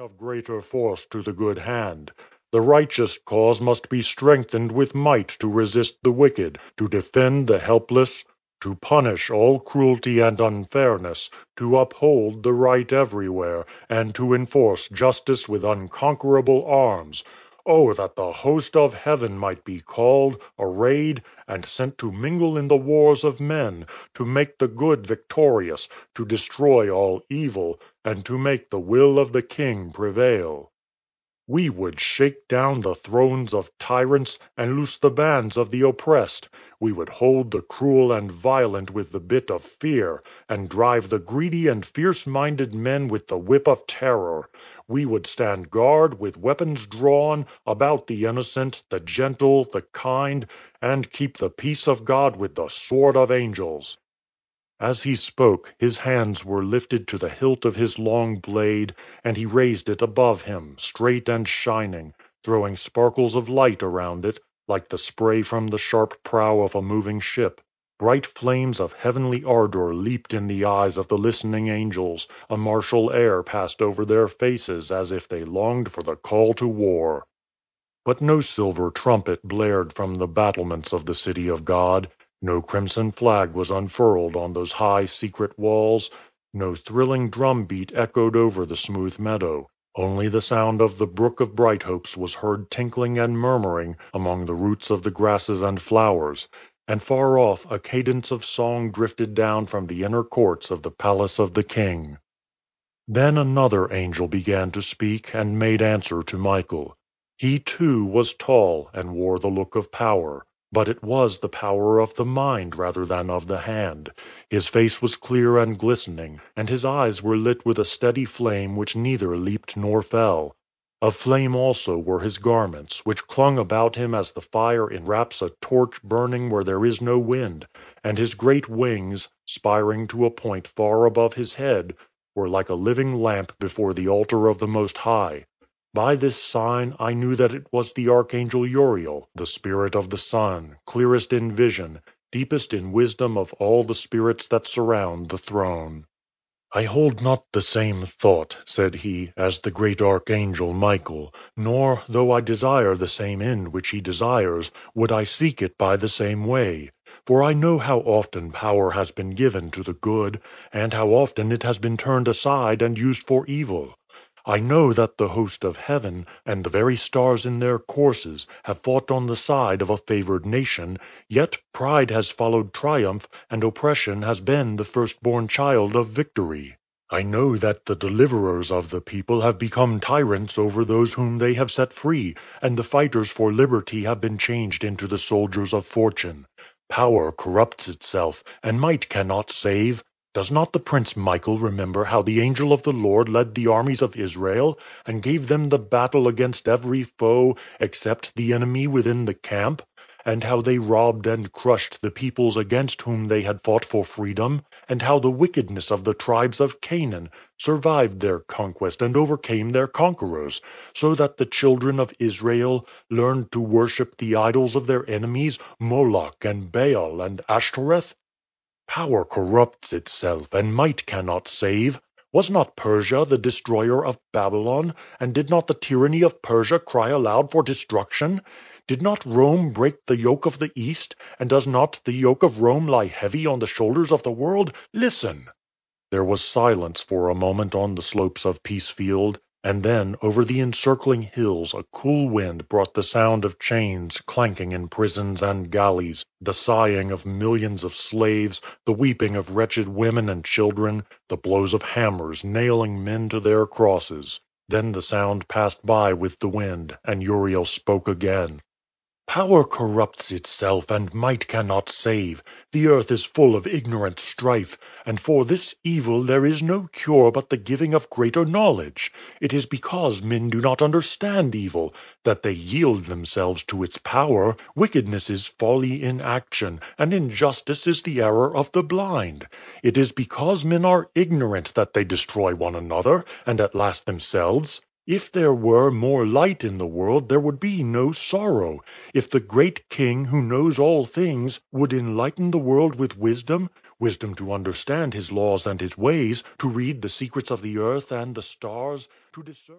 of greater force to the good hand. The righteous cause must be strengthened with might to resist the wicked, to defend the helpless, to punish all cruelty and unfairness, to uphold the right everywhere, and to enforce justice with unconquerable arms. Oh, that the host of heaven might be called, arrayed, and sent to mingle in the wars of men, to make the good victorious, to destroy all evil, and to make the will of the King prevail. We would shake down the thrones of tyrants, and loose the bands of the oppressed. We would hold the cruel and violent with the bit of fear, and drive the greedy and fierce minded men with the whip of terror. We would stand guard, with weapons drawn, about the innocent, the gentle, the kind, and keep the peace of God with the sword of angels. As he spoke, his hands were lifted to the hilt of his long blade, and he raised it above him, straight and shining, throwing sparkles of light around it, like the spray from the sharp prow of a moving ship. Bright flames of heavenly ardor leaped in the eyes of the listening angels, a martial air passed over their faces as if they longed for the call to war. But no silver trumpet blared from the battlements of the city of God. No crimson flag was unfurled on those high secret walls. No thrilling drum beat echoed over the smooth meadow. Only the sound of the brook of Brighthopes was heard tinkling and murmuring among the roots of the grasses and flowers and far off a cadence of song drifted down from the inner courts of the palace of the king. Then another angel began to speak and made answer to Michael. He too was tall and wore the look of power, but it was the power of the mind rather than of the hand. His face was clear and glistening, and his eyes were lit with a steady flame which neither leaped nor fell. Of flame also were his garments, which clung about him as the fire enwraps a torch burning where there is no wind, and his great wings, spiring to a point far above his head, were like a living lamp before the altar of the Most High. By this sign I knew that it was the archangel Uriel, the spirit of the sun, clearest in vision, deepest in wisdom of all the spirits that surround the throne. "I hold not the same thought," said he, "as the great archangel Michael, nor, though I desire the same end which he desires, would I seek it by the same way. For I know how often power has been given to the good, and how often it has been turned aside and used for evil. I know that the host of heaven, and the very stars in their courses, have fought on the side of a favored nation, yet pride has followed triumph, and oppression has been the firstborn child of victory. I know that the deliverers of the people have become tyrants over those whom they have set free, and the fighters for liberty have been changed into the soldiers of fortune. Power corrupts itself, and might cannot save. Does not the Prince Michael remember how the angel of the Lord led the armies of Israel, and gave them the battle against every foe, except the enemy within the camp? And how they robbed and crushed the peoples against whom they had fought for freedom? And how the wickedness of the tribes of Canaan survived their conquest and overcame their conquerors, so that the children of Israel learned to worship the idols of their enemies, Moloch and Baal and Ashtoreth? Power corrupts itself, and might cannot save. Was not Persia the destroyer of Babylon, and did not the tyranny of Persia cry aloud for destruction? Did not Rome break the yoke of the East, and does not the yoke of Rome lie heavy on the shoulders of the world? Listen!" There was silence for a moment on the slopes of Peacefield. And then over the encircling hills a cool wind brought the sound of chains clanking in prisons and galleys, the sighing of millions of slaves, the weeping of wretched women and children, the blows of hammers nailing men to their crosses. Then the sound passed by with the wind, and Uriel spoke again. Power corrupts itself, and might cannot save. The earth is full of ignorant strife, and for this evil there is no cure but the giving of greater knowledge. It is because men do not understand evil that they yield themselves to its power. Wickedness is folly in action, and injustice is the error of the blind. It is because men are ignorant that they destroy one another, and at last themselves. If there were more light in the world there would be no sorrow. If the great King who knows all things would enlighten the world with wisdom, wisdom to understand his laws and his ways, to read the secrets of the earth and the stars, to discern